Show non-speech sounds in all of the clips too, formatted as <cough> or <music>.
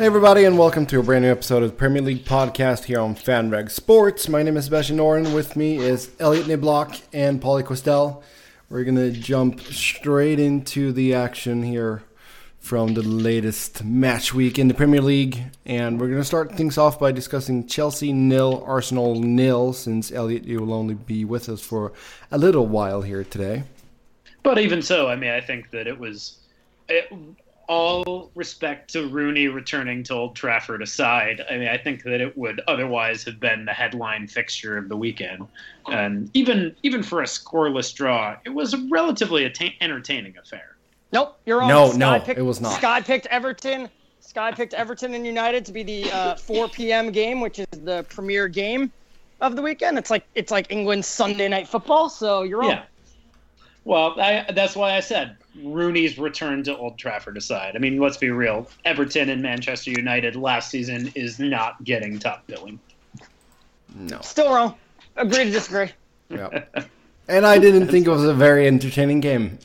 Hey everybody, and welcome to a brand new episode of the Premier League podcast here on FanRag Sports. My name is Sebastian Noren. With me is Elliott Niblock and Pauly Kwestel. We're gonna jump straight into the action here from the latest match week in the Premier League, and we're gonna start things off by discussing Chelsea nil, Arsenal nil. Since Elliott, you will only be with us for a little while here today. But even so, I mean, I think that it was. It, all respect to Rooney returning to Old Trafford aside, I mean, I think that it would otherwise have been the headline fixture of the weekend. And even even for a scoreless draw, it was a relatively atta- entertaining affair. Nope, you're wrong. No, Sky no, picked, it was not. Sky picked Everton. Sky picked Everton and United to be the uh, 4 p.m. game, which is the premier game of the weekend. It's like it's like England's Sunday night football. So you're wrong. Yeah. Well, I, that's why I said Rooney's return to Old Trafford aside. I mean, let's be real. Everton and Manchester United last season is not getting top billing. No. Still wrong. Agree to disagree. Yeah. and I didn't think it was a very entertaining game.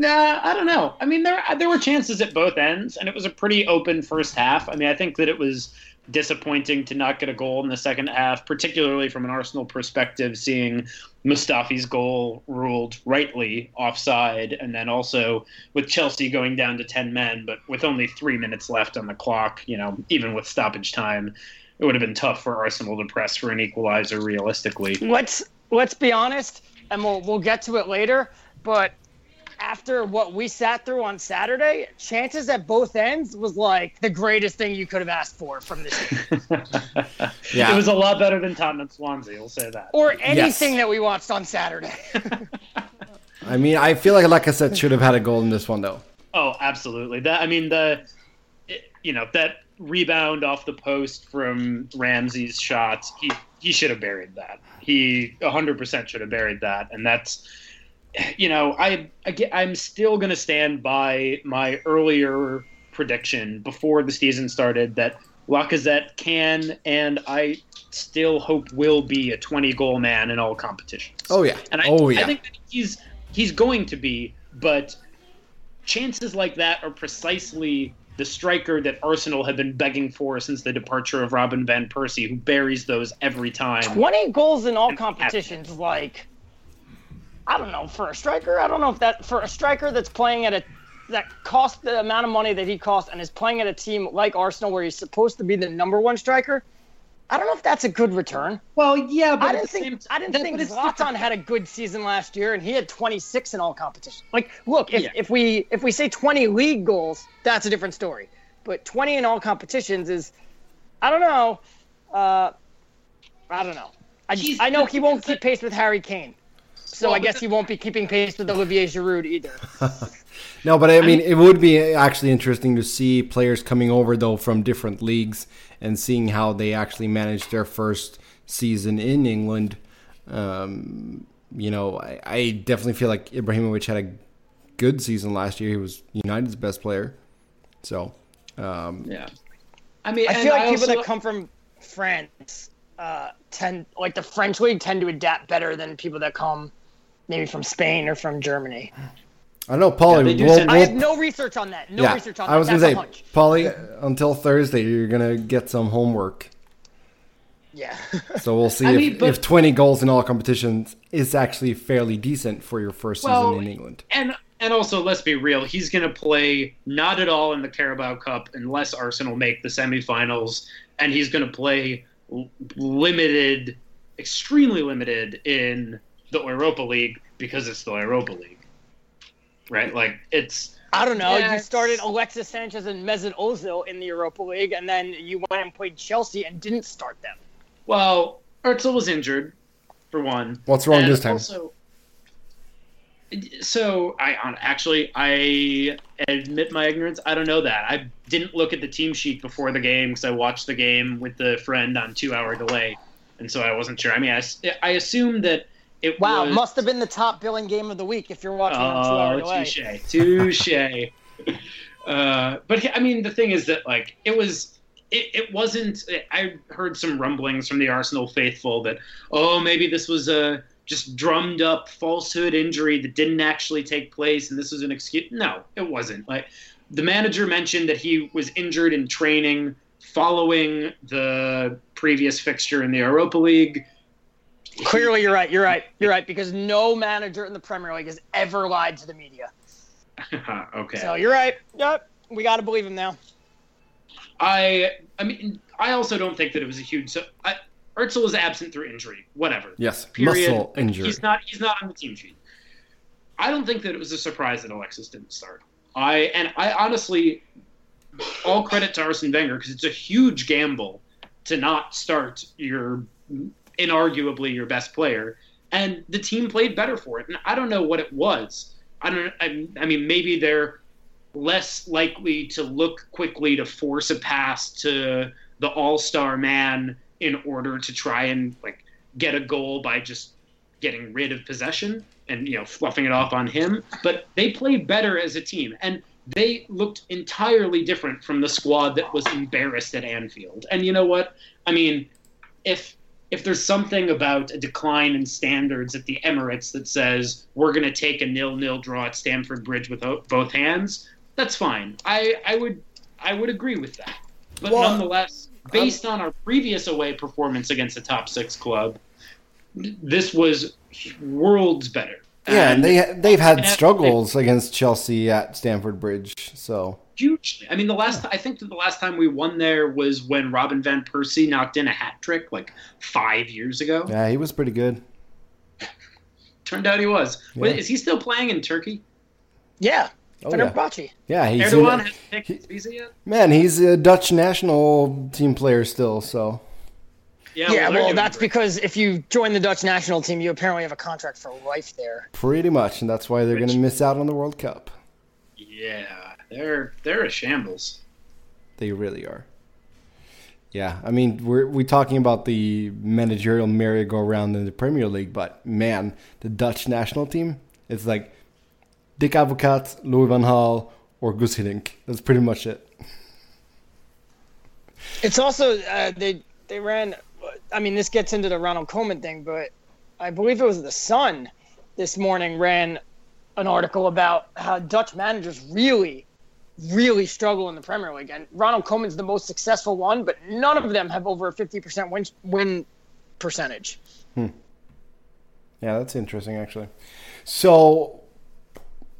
Nah, I don't know. I mean, there there were chances at both ends, and it was a pretty open first half. I mean, I think that it was disappointing to not get a goal in the second half, particularly from an Arsenal perspective, seeing Mustafi's goal ruled rightly offside, and then also with Chelsea going down to 10 men, but with only three minutes left on the clock, you know, even with stoppage time, it would have been tough for Arsenal to press for an equalizer realistically. Let's let's be honest, and we'll we'll get to it later. But after what we sat through on Saturday, chances at both ends was like the greatest thing you could have asked for from this game. <laughs> Yeah. It was a lot better than Tottenham Swansea, we'll say that. or anything Yes. that we watched on Saturday. <laughs> I mean, I feel like like I said, should have had a goal in this one, though. Oh, absolutely. That I mean the, you know that rebound off the post from Ramsey's shots. He he should have buried that. He 100% should have buried that, and that's, you know, I, I get, I'm still gonna stand by my earlier prediction before the season started that Lacazette can and I still hope will be a 20 goal man in all competitions. Oh yeah. And I, oh yeah. I think that he's he's going to be, but chances like that are precisely the striker that Arsenal have been begging for since the departure of Robin van Persie, who buries those every time. 20 goals in all competitions like i don't know for a striker? I don't know if that for a striker that's playing at a that cost the amount of money that he costs and is playing at a team like arsenal where he's supposed to be the number one striker i don't know if that's a good return. Well, yeah, but i didn't the think same i didn't that- think but Zlatan different. had a good season last year and he had 26 in all competitions. Like look if, Yeah. if we if we say 20 league goals that's a different story. But 20 in all competitions is i don't know. Uh i don't know. I, just, I know he won't keep pace with harry kane so Well, i guess he won't be keeping pace with olivier giroud either <laughs> No, but I mean, it would be actually interesting to see players coming over though from different leagues and seeing how they actually manage their first season in England. Um, you know, I, I definitely feel like Ibrahimovic had a good season last year. He was United's best player. So, um, Yeah, I mean, i feel like people also- that come from france uh tend like the french league tend to adapt better than people that come maybe from spain or from germany I know, Pauly. they do we'll- i we'll- have no research on that no yeah, research on that I was gonna say, hunch. Pauly, until Thursday, you're gonna get some homework. yeah So we'll <laughs> see I if, mean, but- if 20 goals in all competitions is actually fairly decent for your first Well, season in England. And and also, let's be real. He's going to play not at all in the Carabao Cup unless Arsenal make the semifinals, and he's going to play l- limited, extremely limited in the Europa League because it's the Europa League, right? Like it's I don't know. Yeah, you started Alexis Sanchez and Mesut Ozil in the Europa League, and then you went and played Chelsea and didn't start them. well, Ozil was injured for one. What's wrong And this time? Also, so I actually I admit my ignorance. I don't know that. I didn't look at the team sheet before the game because I watched the game with the friend on two hour delay, and so I wasn't sure. I mean, I, I assumed that it Wow, was. must have been the top billing game of the week if you're watching on two hour Oh, touche, touche. <laughs> uh, but I mean, the thing is that like it was. It, it wasn't. I heard some rumblings from the Arsenal faithful that oh maybe this was a just drummed up falsehood injury that didn't actually take place and this was an excuse. No, it wasn't. Like the manager mentioned that he was injured in training following the previous fixture in the Europa League. Clearly, you're right. You're right. You're right because no manager in the Premier League has ever lied to the media. <laughs> okay. So you're right. Yep, we got to believe him now. I I mean I also don't think that it was a huge. So I, Özil is absent through injury. Whatever. Yes, Period. muscle injury. He's not. He's not on the team sheet. I don't think that it was a surprise that Alexis didn't start. I and I honestly, all credit to Arsene Wenger because it's a huge gamble to not start your inarguably your best player, and the team played better for it. And I don't know what it was. I don't. I, I mean, maybe they're less likely to look quickly to force a pass to the all-star man in order to try and like get a goal by just getting rid of possession and you know fluffing it off on him but they played better as a team and they looked entirely different from the squad that was embarrassed at Anfield and you know what i mean if if there's something about a decline in standards at the Emirates that says we're going to take a nil-nil draw at Stamford Bridge with both hands, that's fine. I, I would I would agree with that. But well, nonetheless, based um, on our previous away performance against a top six club, this was worlds better. Yeah, and, they they've had struggles against Chelsea at Stamford Bridge, so hugely. I mean, the last I think the last time we won there was when Robin van Persie knocked in a hat trick like five years ago. Yeah, he was pretty good. Turned out he was. Yeah. Wait, is he still playing in Turkey? Yeah, Oh, Fenerbahce. Yeah, yeah he's Erdogan has picked his visa yet. Man, he's a Dutch national team player still. So. Yeah, yeah well, well that's great. because if you join the Dutch national team, you apparently have a contract for life there. Pretty much, and that's why they're going to miss out on the World Cup. Yeah, they're they're a shambles. They really are. Yeah, I mean, we're we talking about the managerial merry-go-round in the Premier League, but man, the Dutch national team, it's like Dick Advocaat, Louis van Gaal, or Guus Hiddink. That's pretty much it. It's also uh, they they ran. I mean, this gets into the Ronald Koeman thing, but I believe it was the Sun this morning ran an article about how Dutch managers really, really struggle in the Premier League, and Ronald Koeman's the most successful one, but none of them have over a fifty percent win win percentage. Hmm. Yeah, that's interesting, actually. So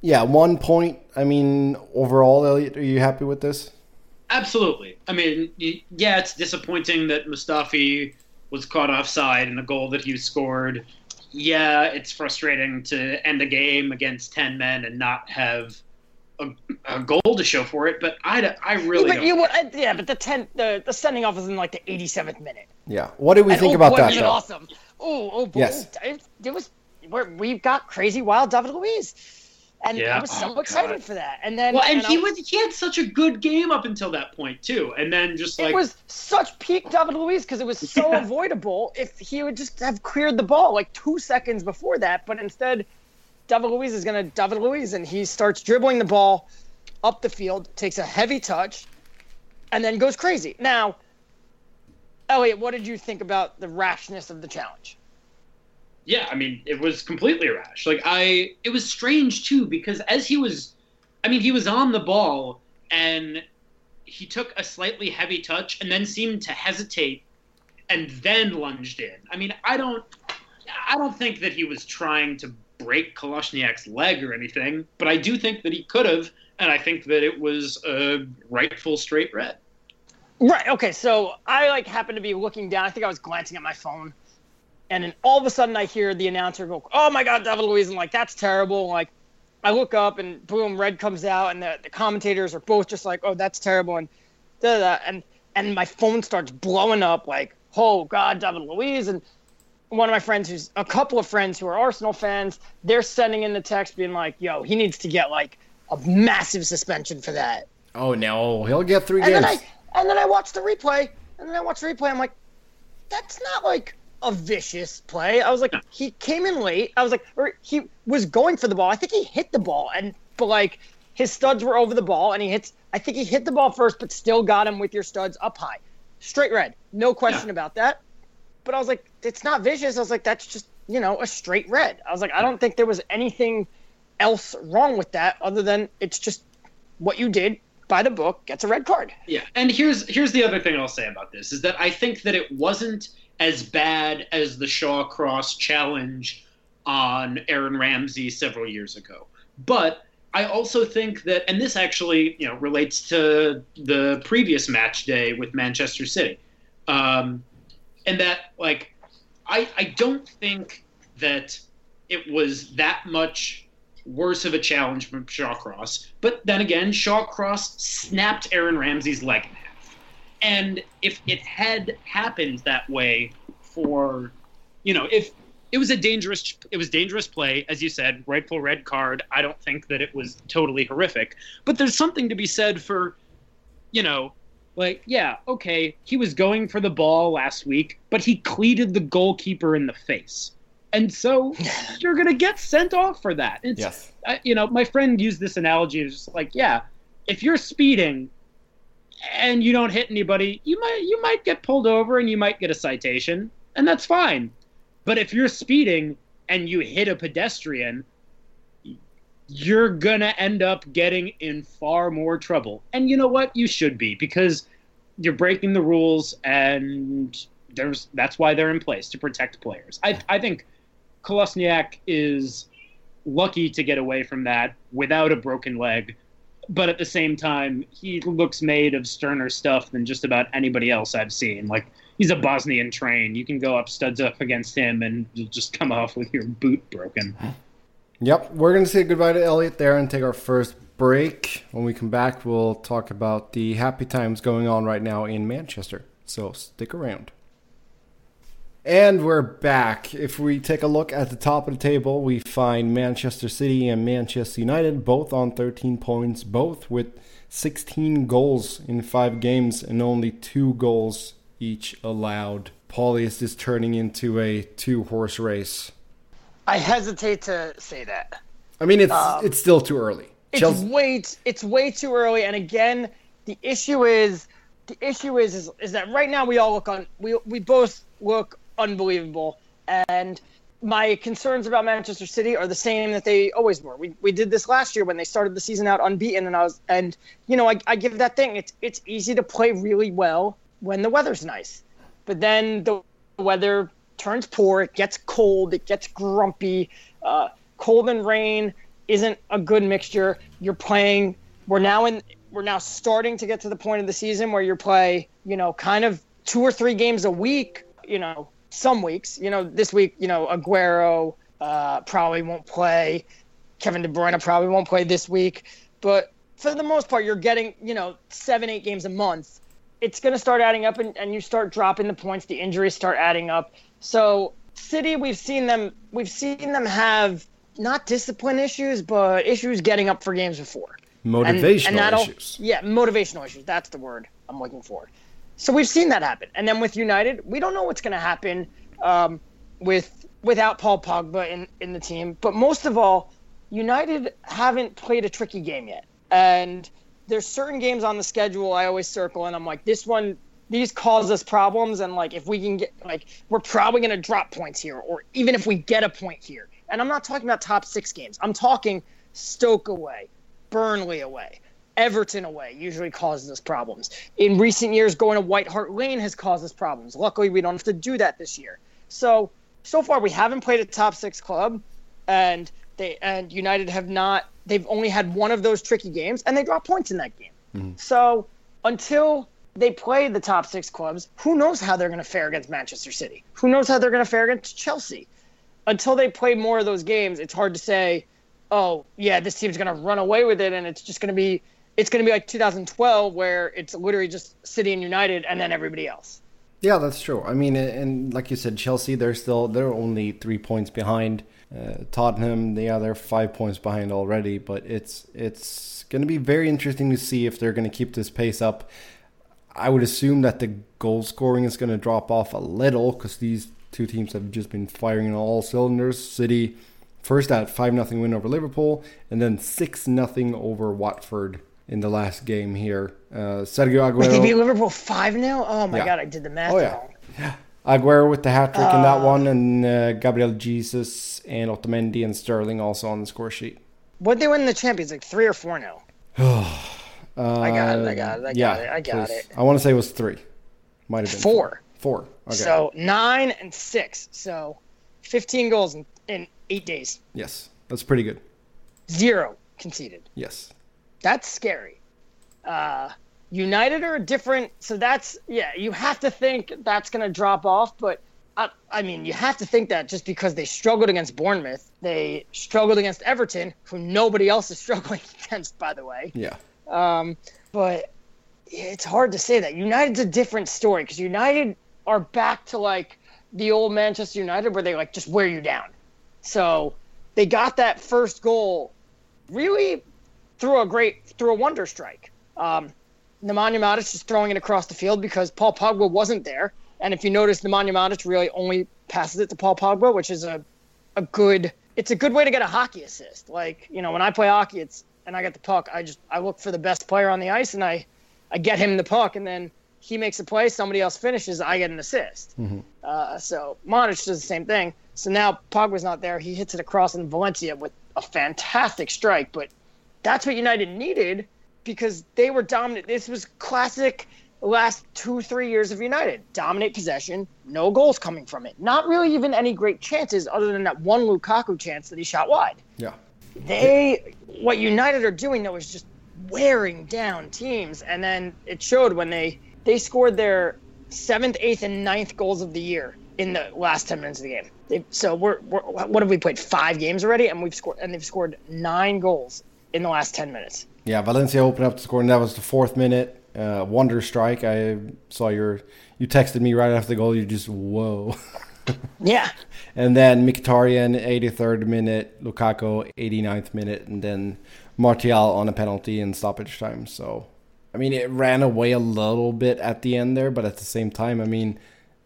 yeah, one point. I mean, overall, Elliott, are you happy with this? Absolutely. I mean, yeah, it's disappointing that Mustafi was caught offside in a goal that he scored. Yeah, it's frustrating to end a game against 10 men and not have a, a goal to show for it, but I, I really but you, uh, yeah, but the 10 the, the sending off was in like the 87th minute. Yeah. What did we and think oh, about that? Though? Awesome. Oh, oh, boy. Yes. It, it was we got crazy wild David Luiz and yeah. I was so oh, excited God. for that. And then, well, and, and he was he had such a good game up until that point too, and then just like it was such peak David Luiz because it was so yeah. <laughs> avoidable if he would just have cleared the ball like two seconds before that, but instead, David Luiz is gonna David Luiz, and he starts dribbling the ball up the field, takes a heavy touch, and then goes crazy. Now, Elliott, what did you think about the rashness of the challenge? yeah, I mean, it was completely rash. Like I, it was strange too because as he was, I mean, he was on the ball and he took a slightly heavy touch and then seemed to hesitate and then lunged in. I mean, I don't, I don't think that he was trying to break Kolasinac's leg or anything, but I do think that he could have, and I think that it was a rightful straight red. Right. Okay. So I like happened to be looking down. I think I was glancing at my phone and then all of a sudden I hear the announcer go, "Oh my God, David Luiz!" and like that's terrible. Like I look up and boom, red comes out, and the, the commentators are both just like, "Oh, that's terrible," and da da, and and my phone starts blowing up like, "Oh God, David Luiz!" and one of my friends who's a couple of friends who are Arsenal fans, they're sending in the text being like, "Yo, he needs to get like a massive suspension for that." Oh no, he'll get three and games. Then I, and then I watch the replay, and then I watch the replay. I'm like, that's not like a vicious play. I was like, he came in late. I was like, or he was going for the ball. I think he hit the ball, and but like his studs were over the ball, and he hits. I think he hit the ball first, but still got him with your studs up high, straight red, no question yeah. about that. But I was like, it's not vicious. I was like, that's just you know a straight red. I was like, I don't think there was anything else wrong with that other than it's just what you did by the book gets a red card. Yeah, and here's here's the other thing I'll say about this is that I think that it wasn't as bad as the Shawcross challenge on Aaron Ramsey several years ago. But I also think that, and this actually, you know, relates to the previous match day with Manchester City, um, and that like, I I don't think that it was that much worse of a challenge from Shawcross. But then again, Shawcross snapped Aaron Ramsey's leg in half, and if it had happened that way for, you know, if it was a dangerous it was dangerous play as you said rightful red card i don't think that it was totally horrific but there's something to be said for you know like yeah okay he was going for the ball last week but he cleated the goalkeeper in the face. And so <laughs> you're gonna get sent off for that. It's, Yes. uh, you know my friend used this analogy it's just like yeah if you're speeding and you don't hit anybody you might you might get pulled over and you might get a citation and that's fine. But if you're speeding and you hit a pedestrian, you're to end up getting in far more trouble. And you know what? You should be because you're breaking the rules and there's that's why they're in place to protect players. I I think Kolasinac is lucky to get away from that without a broken leg. But at the same time, he looks made of sterner stuff than just about anybody else I've seen. Like he's a Bosnian train. You can go up studs up against him and you'll just come off with your boot broken. Yep, we're going to say goodbye to Elliott there and take our first break. When we come back, we'll talk about the happy times going on right now in Manchester. So stick around. And we're back. If we take a look at the top of the table, we find Manchester City and Manchester United both on 13 points, both with 16 goals in five games and only two goals each allowed. Pauly, is this turning into a two horse race? I hesitate to say that. I mean, it's um, it's still too early. It's Chelsea, way it's way too early. And again, the issue is the issue is is, is that right now we all look on we we both look unbelievable. And my concerns about Manchester City are the same that they always were. We, we did this last year when they started the season out unbeaten, and I was and you know I, I give that thing. It's it's easy to play really well when the weather's nice, but then the weather turns poor. It gets cold. It gets grumpy. Uh, cold and rain isn't a good mixture. You're playing. We're now in. We're now starting to get to the point of the season where you play. You know, kind of two or three games a week. You know, some weeks. You know, this week. You know, Aguero uh, probably won't play. Kevin De Bruyne probably won't play this week. But for the most part, you're getting you know seven, eight games a month. It's going to start adding up, and, and you start dropping the points. The injuries start adding up. So City, we've seen them. We've seen them have not discipline issues, but issues getting up for games before. And- motivational and that'll- issues. Yeah, motivational issues. That's the word I'm looking for. So we've seen that happen, and then with United, we don't know what's going to happen um, with without Paul Pogba in in the team. But most of all, United haven't played a tricky game yet, and there's certain games on the schedule I always circle, and I'm like, this one. These cause us problems, and like if we can get like we're probably going to drop points here, or even if we get a point here. And I'm not talking about top six games. I'm talking Stoke away, Burnley away, Everton away usually causes us problems. In recent years, going to White Hart Lane has caused us problems. Luckily, we don't have to do that this year. So, so far, we haven't played a top six club, and they and United have not. They've only had one of those tricky games, and they dropped points in that game. Mm-hmm. So, until they play the top six clubs, who knows how they're going to fare against Manchester City? Who knows how they're going to fare against Chelsea? Until they play more of those games, it's hard to say oh yeah, this team's gonna run away with it, and it's just gonna be it's gonna be like 2012 where it's literally just City and United and then everybody else. Yeah, that's true. I mean, and like you said, Chelsea, they're still they're only three points behind. Uh, Tottenham, yeah, they're five points behind already. But it's it's going to be very interesting to see if they're going to keep this pace up. I would assume that the goal scoring is going to drop off a little because these two teams have just been firing on all cylinders. City first at five nothing win over Liverpool, and then six nothing over Watford in the last game here. Uh, Sergio Wait, they beat Aguero. Liverpool five 0 Oh my Yeah. god, I did the math Oh, yeah. wrong. Aguero with the hat trick in that one, and uh, Gabriel Jesus and Otamendi and Sterling also on the score sheet. What they win in the Champions League? Three or four 0 <sighs> <sighs> <sighs> Uh, I got it. I got it. I got it. I got please. it. I want to say it was three. Might have been Four. Four. Okay. So nine and six. So 15 goals in, in eight days. yes, that's pretty good. Zero conceded. Yes. That's scary. Uh, United are a different. So that's, yeah, you have to think that's going to drop off. But I, I mean, you have to think that just because they struggled against Bournemouth, they struggled against Everton, who nobody else is <laughs> struggling against, by the way. Yeah. Um, but it's hard to say that United's a different story because United are back to like the old Manchester United where they like just wear you down. So they got that first goal really through a great through a wonder strike. Um, Nemanja Matic is throwing it across the field because Paul Pogba wasn't there. And if you notice, Nemanja Matic really only passes it to Paul Pogba, which is a, a good it's a good way to get a hockey assist. Like you know, when I play hockey, it's and I get the puck, I just I look for the best player on the ice and I I get him the puck, and then he makes a play, somebody else finishes, I get an assist. Uh, so Matic does the same thing. So now Pogba's not there. He hits it across in Valencia with a fantastic strike, but that's what United needed because they were dominant. This was classic last two, three years of United. Dominate possession, no goals coming from it. Not really even any great chances other than that one Lukaku chance that he shot wide. Yeah. They, what United are doing though is just wearing down teams, and then it showed when they they scored their seventh, eighth, and ninth goals of the year in the last ten minutes of the game. They, so we're, we're what have we played five games already, and we've scored and they've scored nine goals in the last ten minutes. Yeah, Valencia opened up the score, and that was the fourth minute. Uh, wonder strike. I saw your. You texted me right after the goal. You just whoa. <laughs> Yeah, and then Mkhitaryan, 83rd minute, Lukaku, 89th minute, and then Martial on a penalty in stoppage time. So, I mean, it ran away a little bit at the end there, but at the same time, I mean,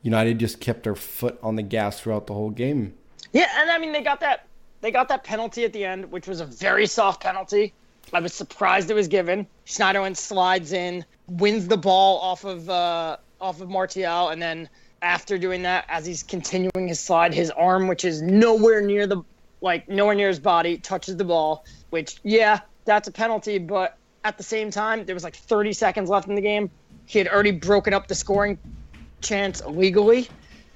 United just kept their foot on the gas throughout the whole game. yeah, and I mean they got that they got that penalty at the end, which was a very soft penalty. I was surprised it was given. Schneiderlin slides in, wins the ball off of uh, off of Martial, and then after doing that, as he's continuing his slide, his arm, which is nowhere near the like nowhere near his body, touches the ball. Which yeah, that's a penalty, but at the same time, there was like 30 seconds left in the game. He had already broken up the scoring chance illegally,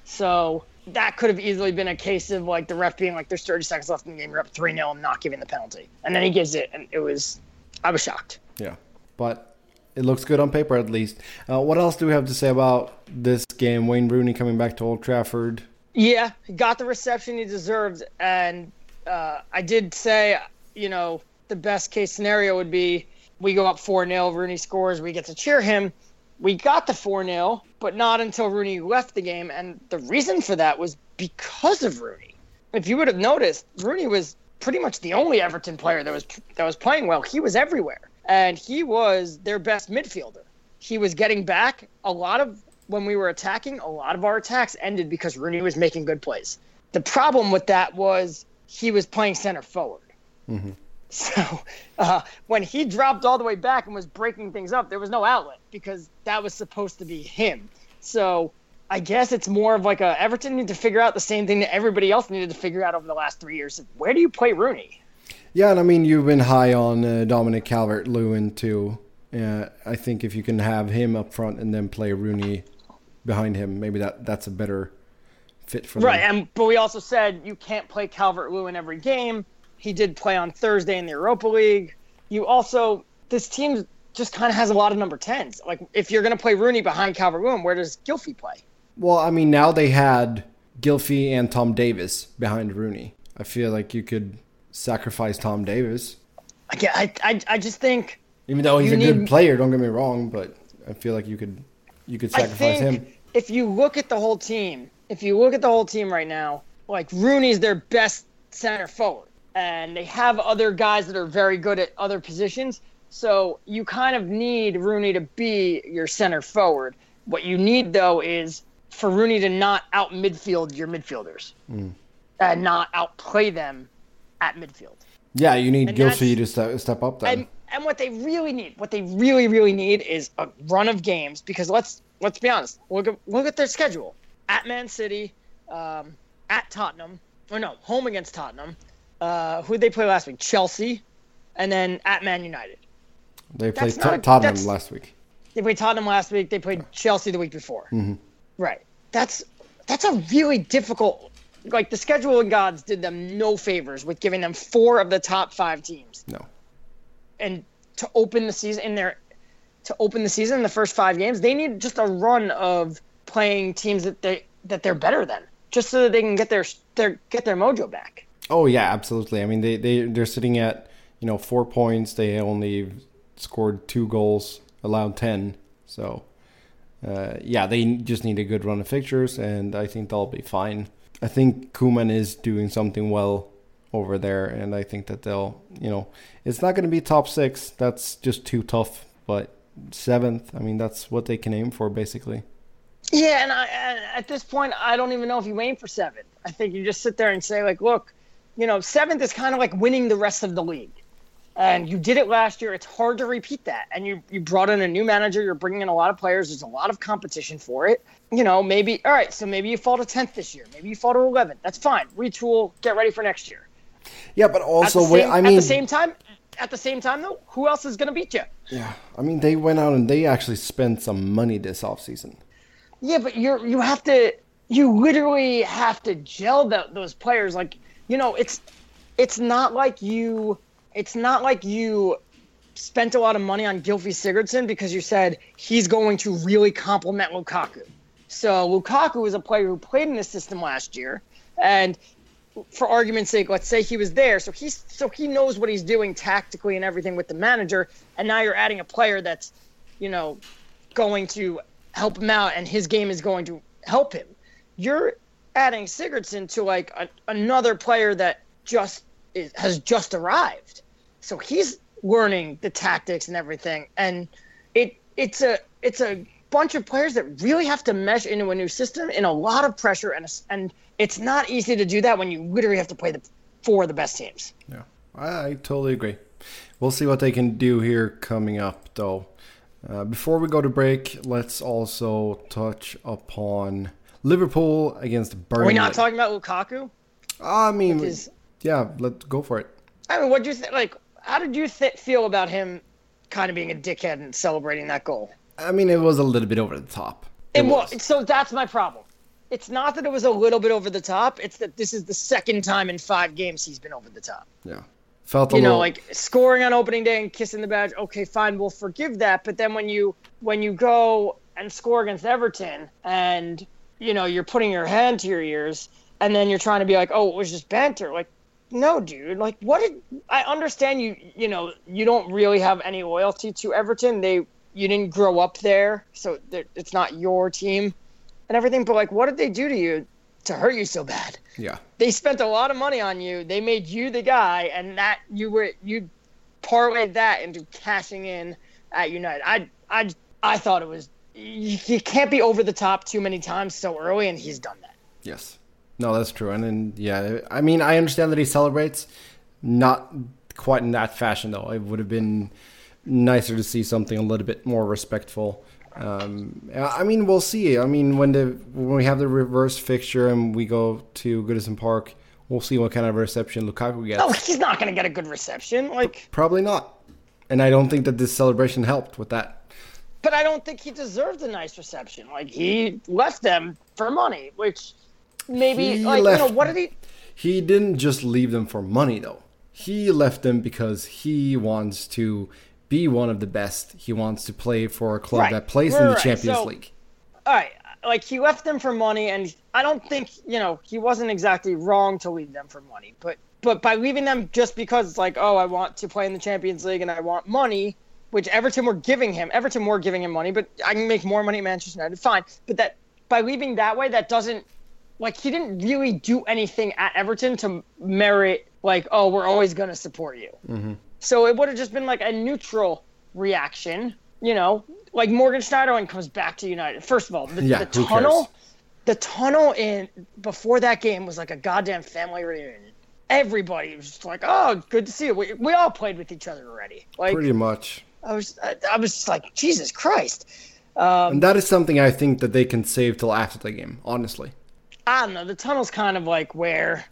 so that could have easily been a case of like the ref being like, "There's 30 seconds left in the game. You're up three 0 I'm not giving the penalty." And then he gives it, and it was, I was shocked. Yeah, but it looks good on paper at least. Uh, what else do we have to say about this game? Wayne Rooney coming back to Old Trafford. Yeah, he got the reception he deserved, and uh, I did say, you know, the best case scenario would be we go up four 0 Rooney scores, we get to cheer him. We got the four 0 but not until Rooney left the game, and the reason for that was because of Rooney. If you would have noticed, Rooney was pretty much the only Everton player that was that was playing well. He was everywhere, and he was their best midfielder. He was getting back a lot of when we were attacking. A lot of our attacks ended because Rooney was making good plays. The problem with that was he was playing center forward. <laughs> So uh, when he dropped all the way back and was breaking things up, there was no outlet because that was supposed to be him. So I guess it's more of like a Everton need to figure out the same thing that everybody else needed to figure out over the last three years. Where do you play Rooney? Yeah, and I mean you've been high on uh, Dominic Calvert-Lewin too. I think if you can have him up front and then play Rooney behind him, maybe that that's a better fit for Right, them. and but we also said you can't play Calvert Lewin every game. He did play on Thursday in the Europa League. You also this team just kind of has a lot of number tens. Like if you're going to play Rooney behind Calvert Lewin, where does Gylfi play? Well, I mean now they had Gylfi and Tom Davies behind Rooney. I feel like you could sacrifice Tom Davies, I, I, I just think even though he's a good player. Don't get me wrong, but I feel like you could you could sacrifice him. If you look at the whole team, if you look at the whole team right now, like Rooney's their best center forward, and they have other guys that are very good at other positions. So you kind of need Rooney to be your center forward. What you need though is for Rooney to not out midfield your midfielders mm. and not outplay them at midfield. Yeah, you need that's- to step, step up then. And and what they really need, what they really really need is a run of games because let's let's be honest. Look at look at their schedule. At Man City, um, at Tottenham, or no, home against Tottenham. Uh, who did they play last week? Chelsea, and then at Man United. They played not Tottenham last week. They played Tottenham last week. They played Chelsea the week before. Mm-hmm. Right. That's that's a really difficult. Like the scheduling gods did them no favors with giving them four of the top five teams, No. and to open the season in their to open the season in the first five games, they need just a run of playing teams that they that they're better than, just so that they can get their their get their mojo back. Oh yeah, absolutely. I mean, they they they're sitting at you know four points. They only scored two goals, allowed ten. So uh, yeah, they just need a good run of fixtures, and I think they'll be fine. I think Koeman is doing something well over there, and I think that they'll you know it's not going to be top six. That's just too tough. But seventh, I mean, that's what they can aim for basically. Yeah, and I, at this point, I don't even know if you aim for seventh. I think you just sit there and say, like, look, you know, seventh is kind of like winning the rest of the league. And you did it last year. It's hard to repeat that. And you, you brought in a new manager. You're bringing in a lot of players. There's a lot of competition for it. You know, maybe, all right, so maybe you fall to 10th this year. Maybe you fall to 11th. That's fine. Retool, get ready for next year. Yeah, but also, same, I mean, at the same time, at the same time, though, who else is going to beat you? yeah, I mean, they went out and they actually spent some money this offseason. Yeah, but you're you have to you literally have to gel the, those players. Like you know, it's it's not like you it's not like you spent a lot of money on Gylfi Sigurdsson because you said he's going to really complement Lukaku. So Lukaku is a player who played in the system last year, and for argument's sake, let's say he was there, so he's so he knows what he's doing tactically and everything with the manager. And now you're adding a player that's, you know, going to help him out, and his game is going to help him. You're adding Sigurdsson to like a, another player that just is, has just arrived, so he's learning the tactics and everything, and it it's a it's a bunch of players that really have to mesh into a new system in a lot of pressure and and it's not easy to do that when you literally have to play the four of the best teams. Yeah, I, I totally agree. We'll see what they can do here coming up, though. Uh, before we go to break, let's also touch upon Liverpool against Burnley. Are we not talking about Lukaku? I mean, Is yeah, let's go for it. I mean, what do you think? Like, how did you th- feel about him kind of being a dickhead and celebrating that goal? I mean, it was a little bit over the top. It was. So that's my problem. It's not that it was a little bit over the top. It's that this is the second time in five games he's been over the top. Yeah, felt a you know, little. like scoring on opening day and kissing the badge. Okay, fine, we'll forgive that. But then when you when you go and score against Everton, and you know you're putting your hand to your ears, and then you're trying to be like, oh, it was just banter. Like, no, dude. Like, what did I understand? You you know you don't really have any loyalty to Everton. They you didn't grow up there, so it's not your team and everything. But like, what did they do to you to hurt you so bad? yeah, they spent a lot of money on you. They made you the guy, and that you were you parlayed that into cashing in at United. I I I thought it was you, you can't be over the top too many times so early, and he's done that. yes, no, that's true. And then, yeah, I mean, I understand that he celebrates, not quite in that fashion though. It would have been nicer to see something a little bit more respectful. Um, I mean, we'll see. I mean, when the when we have the reverse fixture and we go to Goodison Park, we'll see what kind of reception Lukaku gets. Oh, he's not going to get a good reception. Like, Probably not. And I don't think that this celebration helped with that. but I don't think he deserved a nice reception. Like, he left them for money, which maybe He like left- you know what did he? He didn't just leave them for money, though. He left them because he wants to be one of the best. He wants to play for a club Right. that plays Right, in the right. Champions So- League. all right, like he left them for money, and I don't think you know he wasn't exactly wrong to leave them for money, but but by leaving them just because it's like, oh, I want to play in the Champions League and I want money, which Everton were giving him. Everton were giving him money, but I can make more money at Manchester United. Fine, but that by leaving that way, that doesn't like he didn't really do anything at Everton to merit like, oh, we're always going to support you. Mm-hmm. So it would have just been like a neutral reaction, you know, like Morgan Schneiderlin comes back to United. First of all, the, Yeah, the tunnel, the tunnel in before that game was like a goddamn family reunion. Everybody was just like, "Oh, good to see you." We, we all played with each other already. Like Pretty much. I was, I, I was just like, Jesus Christ. Um, And that is something I think that they can save till after the game, honestly. I don't know. The tunnel's kind of like where,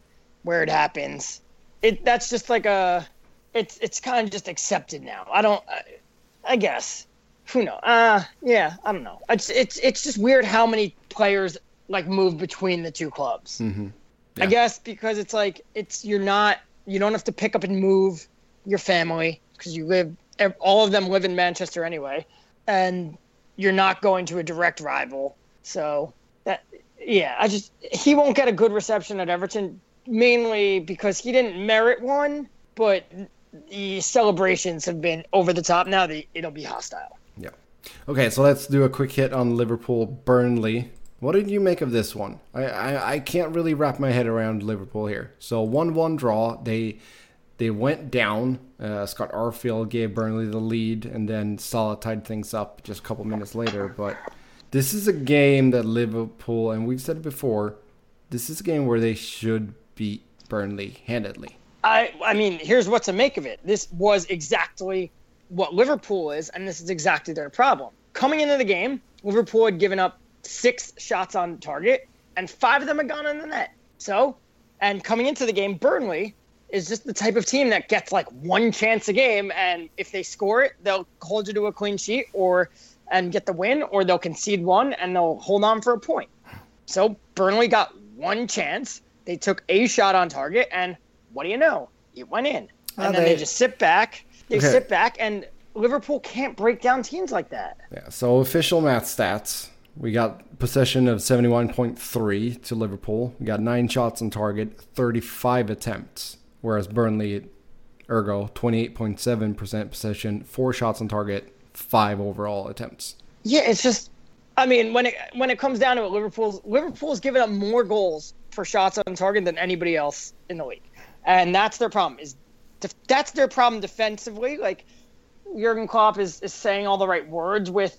where it happens. It that's just like a, it's it's kind of just accepted now. I don't. I, I guess. Who knows? Uh, yeah, I don't know. It's it's it's just weird how many players like move between the two clubs. Mm-hmm. I guess because it's like it's you're not you don't have to pick up and move your family because you live all of them live in Manchester anyway, and you're not going to a direct rival. So that yeah, I just he won't get a good reception at Everton mainly because he didn't merit one, but the celebrations have been over the top. Now the, it'll be hostile. Yeah. Okay, so let's do a quick hit on Liverpool Burnley. What did you make of this one? I, I, I can't really wrap my head around Liverpool here. So one one draw. They they went down. Uh, Scott Arfield gave Burnley the lead, and then Salah tied things up just a couple minutes later. But this is a game that Liverpool, and we've said it before, this is a game where they should beat Burnley handedly. I I mean, here's what to make of it. This was exactly what Liverpool is, and this is exactly their problem. Coming into the game, Liverpool had given up six shots on target, and five of them had gone in the net. So, and coming into the game, Burnley is just the type of team that gets like one chance a game, and if they score it, they'll hold you to a clean sheet or and get the win, or they'll concede one and they'll hold on for a point. So Burnley got one chance. They took a shot on target, and what do you know? It went in. And Ah, then they- they, just sit back. They Okay. sit back, and Liverpool can't break down teams like that. Yeah, so official math stats. We got possession of 71.3 to Liverpool. We got nine shots on target, 35 attempts. Whereas Burnley, ergo, 28.7% possession, four shots on target, five overall attempts. Yeah, it's just. I mean, when it when it comes down to it, Liverpool's Liverpool's given up more goals for shots on target than anybody else in the league, and that's their problem. Is that's their problem defensively? Like Jurgen Klopp is, is saying all the right words with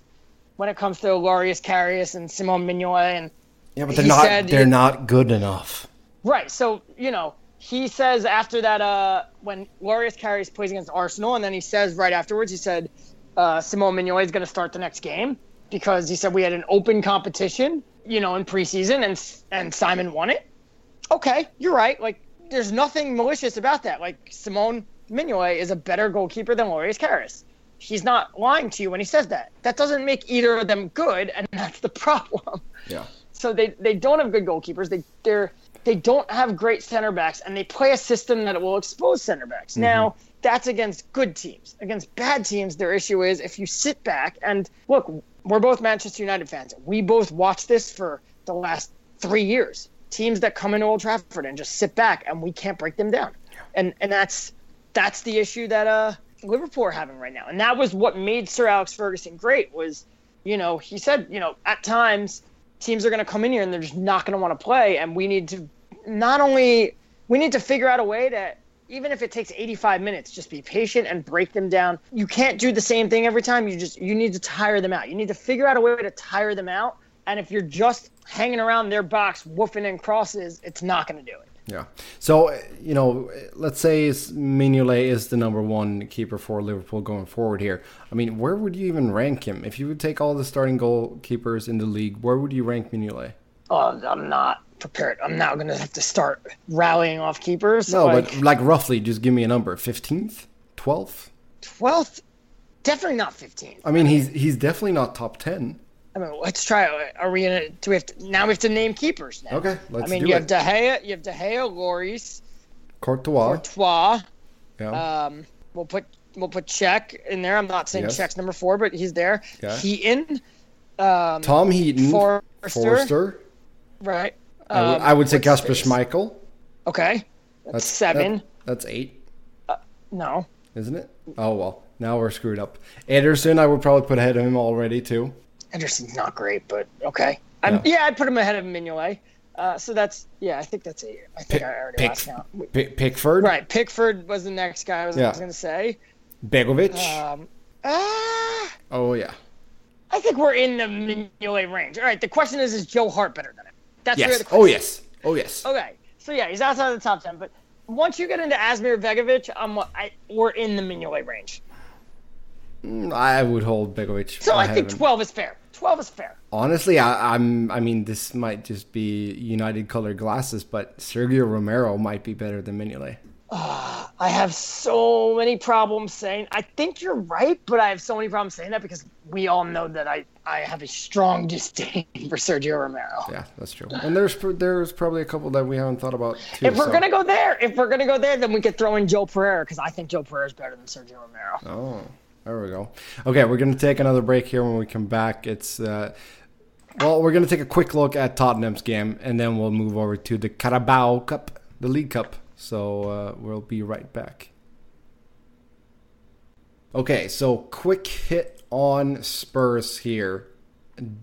when it comes to Loris Karius and Simon Mignolet and Yeah, but they're not- they're it- not good enough. Right. So, you know, he says after that, uh, when Loris Karius plays against Arsenal, and then he says right afterwards, he said, uh, Simone Mignolet is going to start the next game because he said we had an open competition, you know, in preseason, and and Simon won it. Okay, you're right. Like, there's nothing malicious about that. Like, Simone Mignolet is a better goalkeeper than Loris Karius. He's not lying to you when he says that. That doesn't make either of them good, and <laughs> that's the problem Yeah. so they, they don't have good goalkeepers. They they're they don't have great center backs, and they play a system that will expose center backs. Mm-hmm. Now that's against good teams. Against bad teams, their issue is if you sit back and look. We're both Manchester United fans. We both watched this for the last three years. Teams that come into Old Trafford and just sit back, and we can't break them down. And and that's that's the issue that uh Liverpool are having right now. And that was what made Sir Alex Ferguson great was, you know, he said, you know, at times teams are going to come in here and they're just not going to want to play. And we need to not only we need to figure out a way to even if it takes 85 minutes just be patient and break them down. You can't do the same thing every time. You just you need to tire them out. You need to figure out a way to tire them out. And if you're just hanging around their box woofing in crosses it's not going to do it Yeah. So, you know, let's say Mignolet is the number one keeper for Liverpool going forward here. I mean, where would you even rank him? If you would take all the starting goalkeepers in the league, where would you rank Mignolet? oh i'm not prepared i'm now going to have to start rallying off keepers No, like, but like roughly, just give me a number. 15th? 12th? 12th definitely not 15th. I mean, he's he's definitely not top 10. I mean, let's try. Are we gonna? Do we have to? Now we have to name keepers. Now. Okay, let's I mean, do you it. have De Gea, you have De Gea, Lloris, Courtois. Courtois. yeah. Um, we'll put we'll put Cech in there. I'm not saying Yes. Cech's number four, but he's there. Okay. Heaton, um, Tom Heaton. Forster, Forster. right? I would- Um, I would say his face? Schmeichel. Okay, that's, That's seven. that- that's eight, No, isn't it? Oh, well. Now we're screwed up. Ederson, I would probably put ahead of him already, too. Ederson's not great, but okay. I'm, yeah. I'd put him ahead of Mignolet. Uh, so that's yeah. I think that's eight. I think Pick, I already pick, lost count. Pick, Pickford. Right, Pickford was the next guy I was, Yeah. going to say. Begovic. Um, ah, oh, yeah. I think we're in the Mignolet range. All right, the question is, is Joe Hart better than him? That's really Yes. the question. Oh, yes. Oh, yes. Okay, so yeah, he's outside of the top ten. But once you get into Asmir Begovic, I'm I, we're in the Mignolet range. Mm, I would hold Begovic. So I ahead think 12 is fair. 12 is fair. Honestly, I, I'm. I mean, this might just be United colored glasses, but Sergio Romero might be better than Mignolet. Uh, I have so many problems saying. I think you're right, but I have so many problems saying that because we all know that I, I have a strong <laughs> disdain for Sergio Romero. Yeah, that's true. And there's there's probably a couple that we haven't thought about. Too, if we're so- gonna go there, if we're gonna go there, then we could throw in Joel Pereira because I think Joel Pereira is better than Sergio Romero. Oh, there we go. Okay, we're gonna take another break here. When we come back, it's uh, well, we're gonna take a quick look at Tottenham's game, and then we'll move over to the Carabao Cup, the League Cup. So uh, we'll be right back. Okay, so quick hit on Spurs here.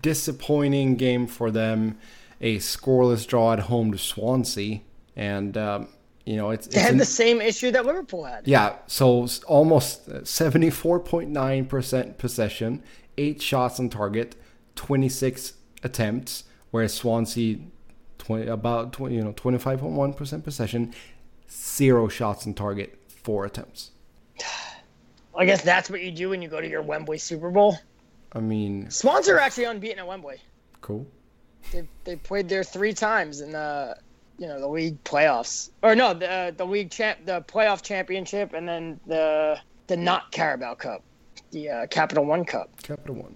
Disappointing game for them. A scoreless draw at home to Swansea, and um, you know it's, They it's had an- the same issue that Liverpool had. yeah, so almost uh, 74.9% possession, 8 shots on target, 26 attempts, whereas Swansea 20, about 20, you know 25.1% possession, 0 shots on target, 4 attempts. <sighs> I guess that's what you do when you go to your Wembley Super Bowl. I mean, Swans are actually unbeaten at Wembley. cool. They they played there three times and the uh, you know the league playoffs or no the uh, the league champ the playoff championship and then the the not Carabao Cup, the uh, Capital One Cup. Capital 1.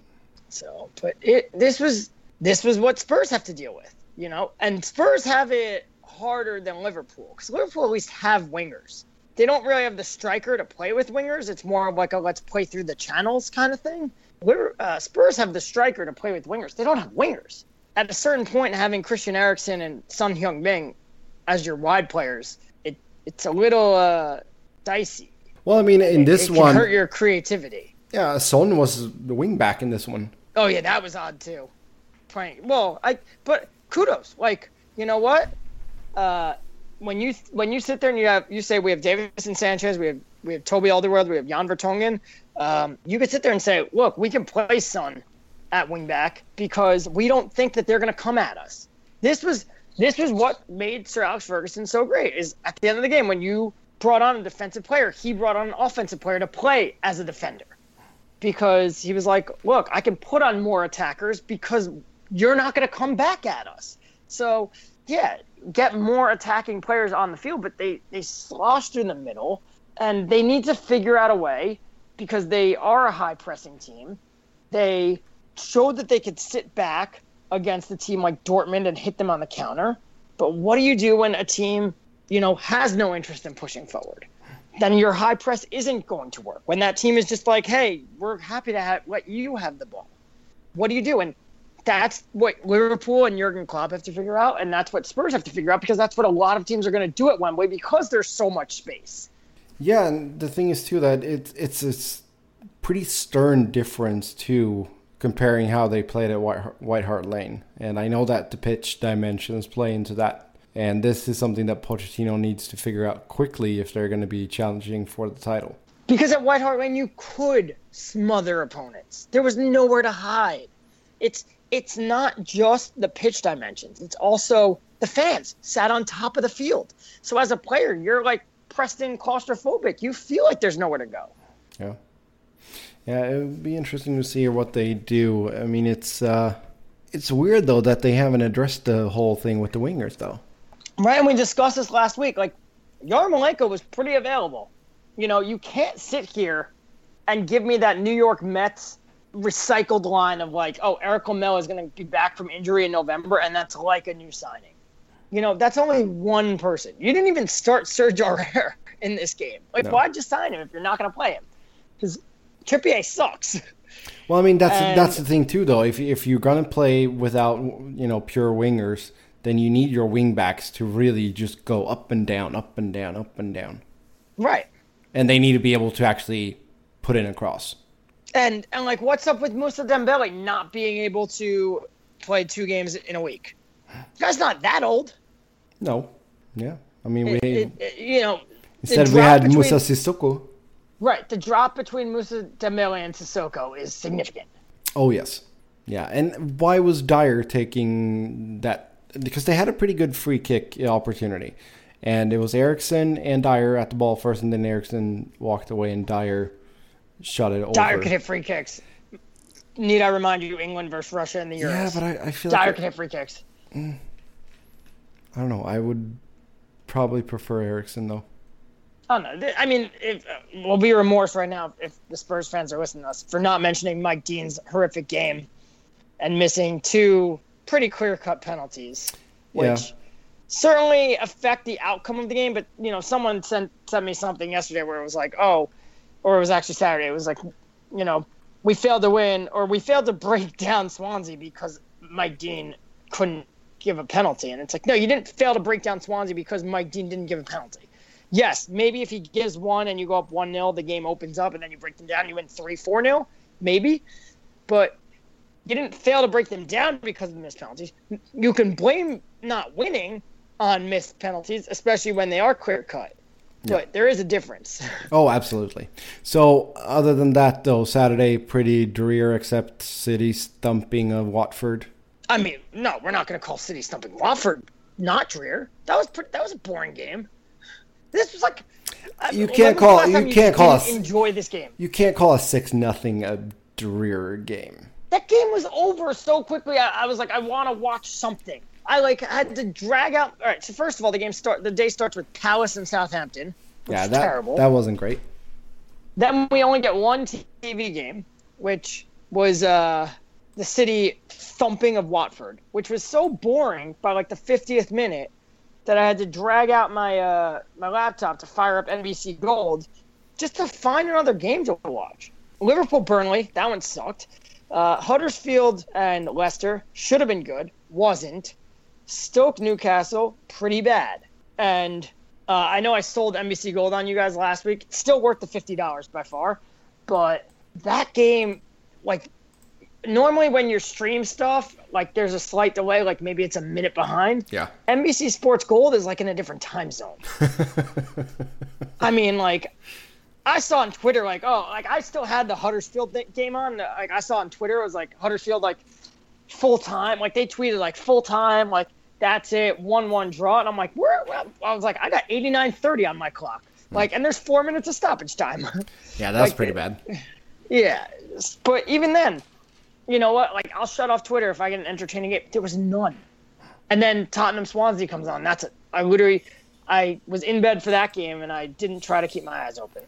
So, but it this was this was what Spurs have to deal with, you know, and Spurs have it harder than Liverpool because Liverpool at least have wingers. They don't really have the striker to play with wingers. It's more of like a let's play through the channels kind of thing. Liver- uh, Spurs have the striker to play with wingers. They don't have wingers. At a certain point, having Christian Eriksen and Son Heung-min as your wide players, it it's a little uh, dicey. Well, I mean, in this it can one, hurt your creativity. yeah, Son was the wing back in this one. Oh yeah, that was odd too. Playing well, I but kudos. Like you know what? Uh, when you when you sit there and you have you say we have Davinson Sanchez, we have we have Toby Alderweireld, we have Jan Vertonghen. Um, you could sit there and say, look, we can play Son at wingback because we don't think that they're going to come at us. This was this was what made Sir Alex Ferguson so great. Is at the end of the game when you brought on a defensive player, he brought on an offensive player to play as a defender because he was like, look, I can put on more attackers because you're not going to come back at us. So, yeah, get more attacking players on the field, but they, they sloshed in the middle and they need to figure out a way because they are a high pressing team. They showed that they could sit back against a team like Dortmund and hit them on the counter. But what do you do when a team, you know, has no interest in pushing forward? then your high press isn't going to work. When that team is just like, "Hey, we're happy to have, let you have the ball," what do you do? And that's what Liverpool and Jurgen Klopp have to figure out, and that's what Spurs have to figure out because that's what a lot of teams are going to do at Wembley because there's so much space. Yeah, and the thing is too that it, it's it's pretty stern difference too comparing how they played at White, Hart Lane, and I know that the pitch dimensions play into that, and this is something that Pochettino needs to figure out quickly if they're going to be challenging for the title. Because at White Hart Lane, you could smother opponents. There was nowhere to hide. It's it's not just the pitch dimensions. It's also the fans sat on top of the field. So as a player, you're like pressed in claustrophobic. You feel like there's nowhere to go. Yeah, yeah, it would be interesting to see what they do. I mean, it's uh, it's weird though that they haven't addressed the whole thing with the wingers though. Right, and we discussed this last week. Like Yarmolenko was pretty available. You know, you can't sit here and give me that New York Mets recycled line of like, oh, Erik Lamela is going to be back from injury in November, and that's like a new signing. You know, that's only one person. You didn't even start Serge Aurier <laughs> in this game. Like, No. why'd you sign him if you're not going to play him? Because Trippier sucks. Well, I mean that's And- that's the thing too, though. If if you're gonna play without you know pure wingers, then you need your wing backs to really just go up and down, up and down, up and down, right. and they need to be able to actually put in a cross. And and like, what's up with Mousa Dembele not being able to play two games in a week? Guy's not that old. No, yeah. I mean, we it- you know, instead we had between- Moussa Sissoko. Right, the drop between Mousa Dembele and Sissoko is significant. Oh yes, yeah. And why was Dier taking that? Because they had a pretty good free kick opportunity, and it was Eriksen and Dier at the ball first, and then Eriksen walked away, and Dier shot it over. Dier could hit free kicks. Need I remind you, England versus Russia in the Euros? Yeah, but I, I feel Dier like could hit free kicks. Mm. I don't know. I would probably prefer Eriksen though. I don't know. I mean, if, uh, we'll be remorse right now if the Spurs fans are listening to us for not mentioning Mike Dean's horrific game and missing two pretty clear cut penalties, which Yeah. certainly affect the outcome of the game. But you know, someone sent sent me something yesterday where it was like, oh, or it was actually Saturday. It was like, you know, we failed to win or we failed to break <laughs> down Swansea because Mike Dean couldn't give a penalty. And it's like, no, you didn't fail to break down Swansea because Mike Dean didn't give a penalty. Yes, maybe if he gives one and you go up 1 0, the game opens up and then you break them down and you win 3 4 0. Maybe. But you didn't fail to break them down because of the missed penalties. You can blame not winning on missed penalties, especially when they are clear cut. But there is a difference. <laughs> Oh, absolutely. So, other than that, though, Saturday pretty drear, except City stumping of Watford. I mean, no, we're not going to call City stumping Watford not drear. That was pretty, that was a boring game. This was like You can't call- you can't call us- enjoy this game. You can't call a six nothing a drear game. That game was over so quickly. I, I was like, I want to watch something. I like had to drag out. All right, so first of all, the game start. The day starts with Palace and Southampton. Which Yeah, that terrible. that wasn't great. Then we only get one TV game, which was uh, the City thumping of Watford, which was so boring by like the 50th minute that I had to drag out my uh, my laptop to fire up NBC Gold just to find another game to watch. Liverpool Burnley, that one sucked. Uh, Huddersfield and Leicester should have been good, wasn't. Stoke Newcastle, pretty bad. And uh, I know I sold NBC Gold on you guys last week. Still worth the fifty dollars by far, but that game, like, normally when you stream stuff, like there's a slight delay, like maybe it's a minute behind. Yeah. NBC Sports Gold is like in a different time zone. <laughs> I mean, like, I saw on Twitter, like, oh, like I still had the Huddersfield game on. Like, I saw on Twitter, it was like Huddersfield, like, full time. Like, they tweeted, like, full time, like, that's it, 1 1 draw. And I'm like, where? where- I was like, I got 89:30 on my clock. Hmm. Like, and there's four minutes of stoppage time. Yeah, that's Like, pretty bad. <laughs> yeah. But even then, you know what? Like, I'll shut off Twitter if I get an entertaining game. There was none. And then Tottenham Swansea comes on. That's it. I literally, I was in bed for that game and I didn't try to keep my eyes open.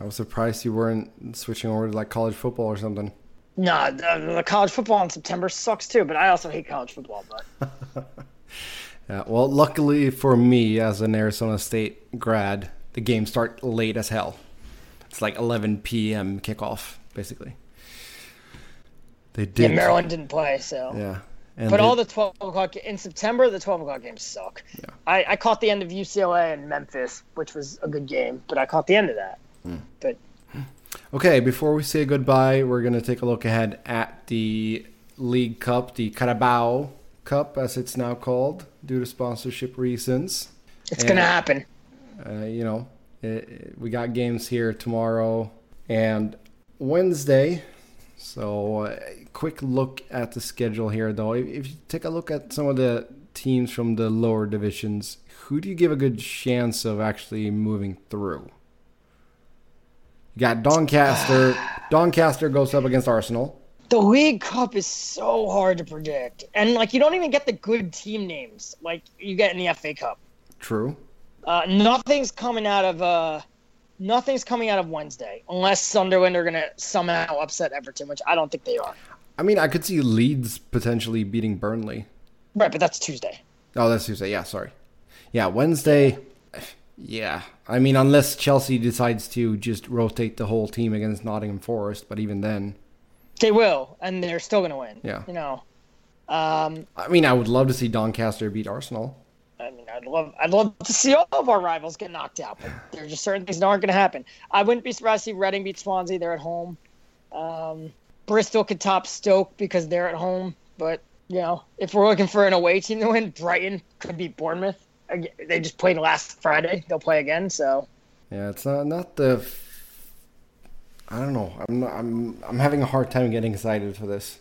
I was surprised you weren't switching over to like college football or something. Nah, the, the college football in September sucks too, but I also hate college football. But <laughs> Yeah, well, luckily for me, as an Arizona State grad, the games start late as hell. It's like 11 p.m. kickoff, basically. They yeah. Maryland didn't play, so. Yeah. And But they- all the 12 o'clock in September, the 12 o'clock games suck. Yeah. I, I caught the end of UCLA and Memphis, which was a good game, but I caught the end of that. Hmm. But Okay, before we say goodbye, we're going to take a look ahead at the League Cup, the Carabao Cup, as it's now called, due to sponsorship reasons. it's And- gonna happen. Uh, you know, it, it- we got games here tomorrow and Wednesday. So, uh, quick look at the schedule here, though. If, you take a look at some of the teams from the lower divisions, who do you give a good chance of actually moving through? You got Doncaster. <sighs> Doncaster goes up against Arsenal. The League Cup is so hard to predict, and like you don't even get the good team names like you get in the FA Cup. True. Uh, nothing's coming out of uh, nothing's coming out of Wednesday unless Sunderland are gonna somehow upset Everton, which I don't think they are. I mean, I could see Leeds potentially beating Burnley. Right, but that's Tuesday. Oh, that's Tuesday. Yeah, sorry. Yeah, Wednesday. Yeah, I mean, unless Chelsea decides to just rotate the whole team against Nottingham Forest, but even then, They will, and they're still gonna win. Yeah. you know. Um, I mean, I would love to see Doncaster beat Arsenal. I mean, I'd love, I'd love to see all of our rivals get knocked out, but there are just certain things that aren't going to happen. I wouldn't be surprised to see Reading beat Swansea. They're at home. Um, Bristol could top Stoke because they're at home, but you know, if we're looking for an away team to win, Brighton could beat Bournemouth. They just played last Friday. They'll play again, so Yeah, it's not not the. I don't know. I'm not, I'm I'm having a hard time getting excited for this.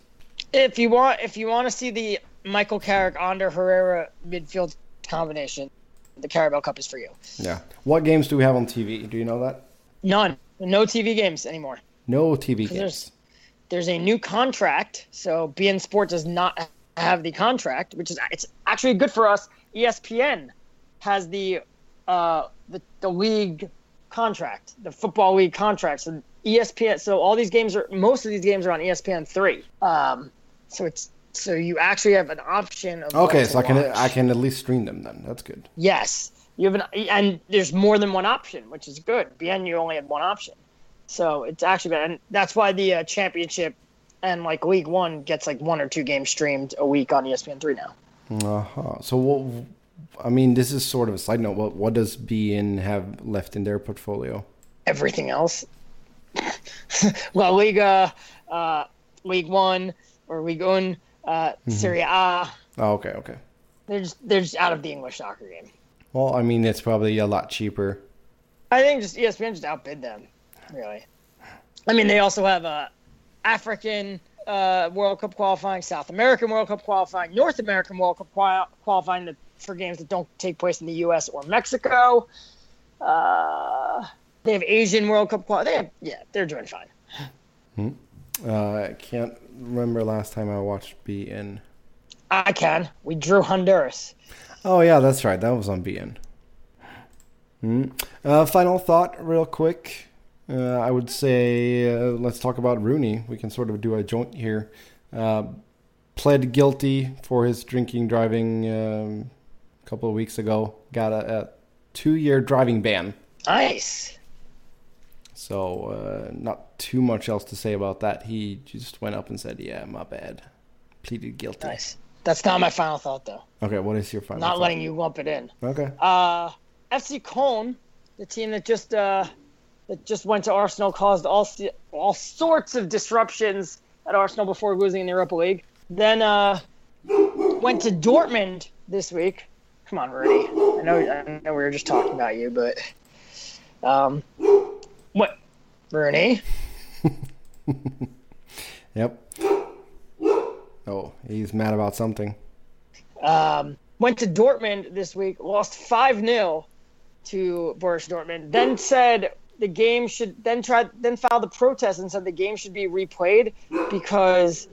if you want, if you want to see the Michael Carrick, Ander Herrera midfield combination, the Carabao Cup is for you. Yeah. What games do we have on TV? Do you know that? None, no TV games anymore. No TV games. There's there's a new contract, so beIN Sport does not have the contract, which is it's actually good for us. ESPN has the uh, the, the league contract, the football league contract. So ESPN. So all these games are most of these games are on ESPN three. Um, so it's so you actually have an option of Okay, so I can watch. I can at least stream them then. That's good. Yes, you have an and there's more than one option, which is good. beIN you only had one option, so it's actually bad, and that's why the uh, championship and like League One gets like one or two games streamed a week on ESPN three now. Uh-huh. So what? I mean, this is sort of a side note. What what does beIN have left in their portfolio? Everything else, <laughs> La Liga, uh, League One or League One, uh, Serie A, Oh, okay, okay. they're just they're just out of the English soccer game. Well, I mean, it's probably a lot cheaper. I think just ESPN just outbid them, really. I mean, they also have uh, African uh, World Cup qualifying, South American World Cup qualifying, North American World Cup qual- qualifying that, for games that don't take place in the U.S. or Mexico. Uh, they have Asian World Cup qual. They have, yeah, they're doing fine. Uh, I can't remember last time I watched beIN. I can. We drew Honduras. Oh yeah, that's right. That was on beIN. Hmm. Uh, final thought, real quick. Uh, I would say uh, let's talk about Rooney. We can sort of do a joint here. Uh, pled guilty for his drinking driving um, a couple of weeks ago. Got a, a two-year driving ban. Nice. So uh, not too much else to say about that. He just went up and said, "Yeah, my bad." Pleaded guilty. Nice. That's not my final thought, though. Okay, what is your final? Not thought? letting you lump it in. Okay. Uh, FC Cologne, the team that just uh, that just went to Arsenal, caused all all sorts of disruptions at Arsenal before losing in the Europa League. Then uh, went to Dortmund this week. Come on, Rudy. I know I know we were just talking about you, but um, what, Rooney? <laughs> Yep. Oh, he's mad about something. Um, went to Dortmund this week, lost 5 0 to Borussia Dortmund, then said the game should, then tried, then filed a protest and said the game should be replayed because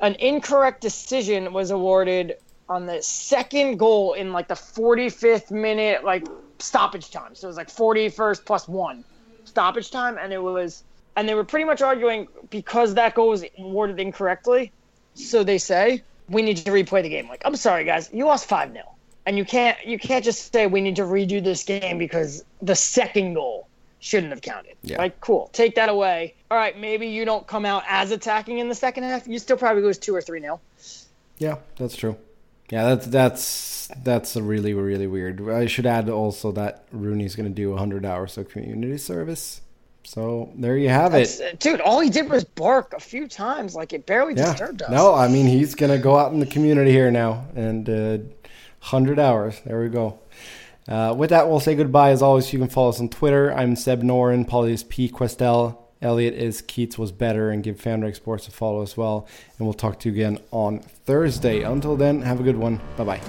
an incorrect decision was awarded on the second goal in like the 45th minute, like stoppage time. So it was like 41st plus one stoppage time. And it was, and they were pretty much arguing because that goal was awarded incorrectly. So they say we need to replay the game. Like, I'm sorry, guys, you lost five 0 and you can't you can't just say we need to redo this game because the second goal shouldn't have counted. Yeah. Like, cool, take that away. All right, maybe you don't come out as attacking in the second half. You still probably lose two or three nil. Yeah, that's true. Yeah, that's that's that's a really really weird. I should add also that Rooney's going to do 100 hours of community service. So there you have it. uh, Dude, all he did was bark a few times. Like it barely Yeah. disturbed us. No, I mean he's going to go out in the community here now and uh, 100 hours. There we go. Uh, with that, we'll say goodbye. As always, you can follow us on Twitter. I'm Seb Noren. Pauly is P. Kwestel. Elliott is Keats was better. And give FanRag Sports a follow as well. And we'll talk to you again on Thursday. Until then, have a good one. Bye bye.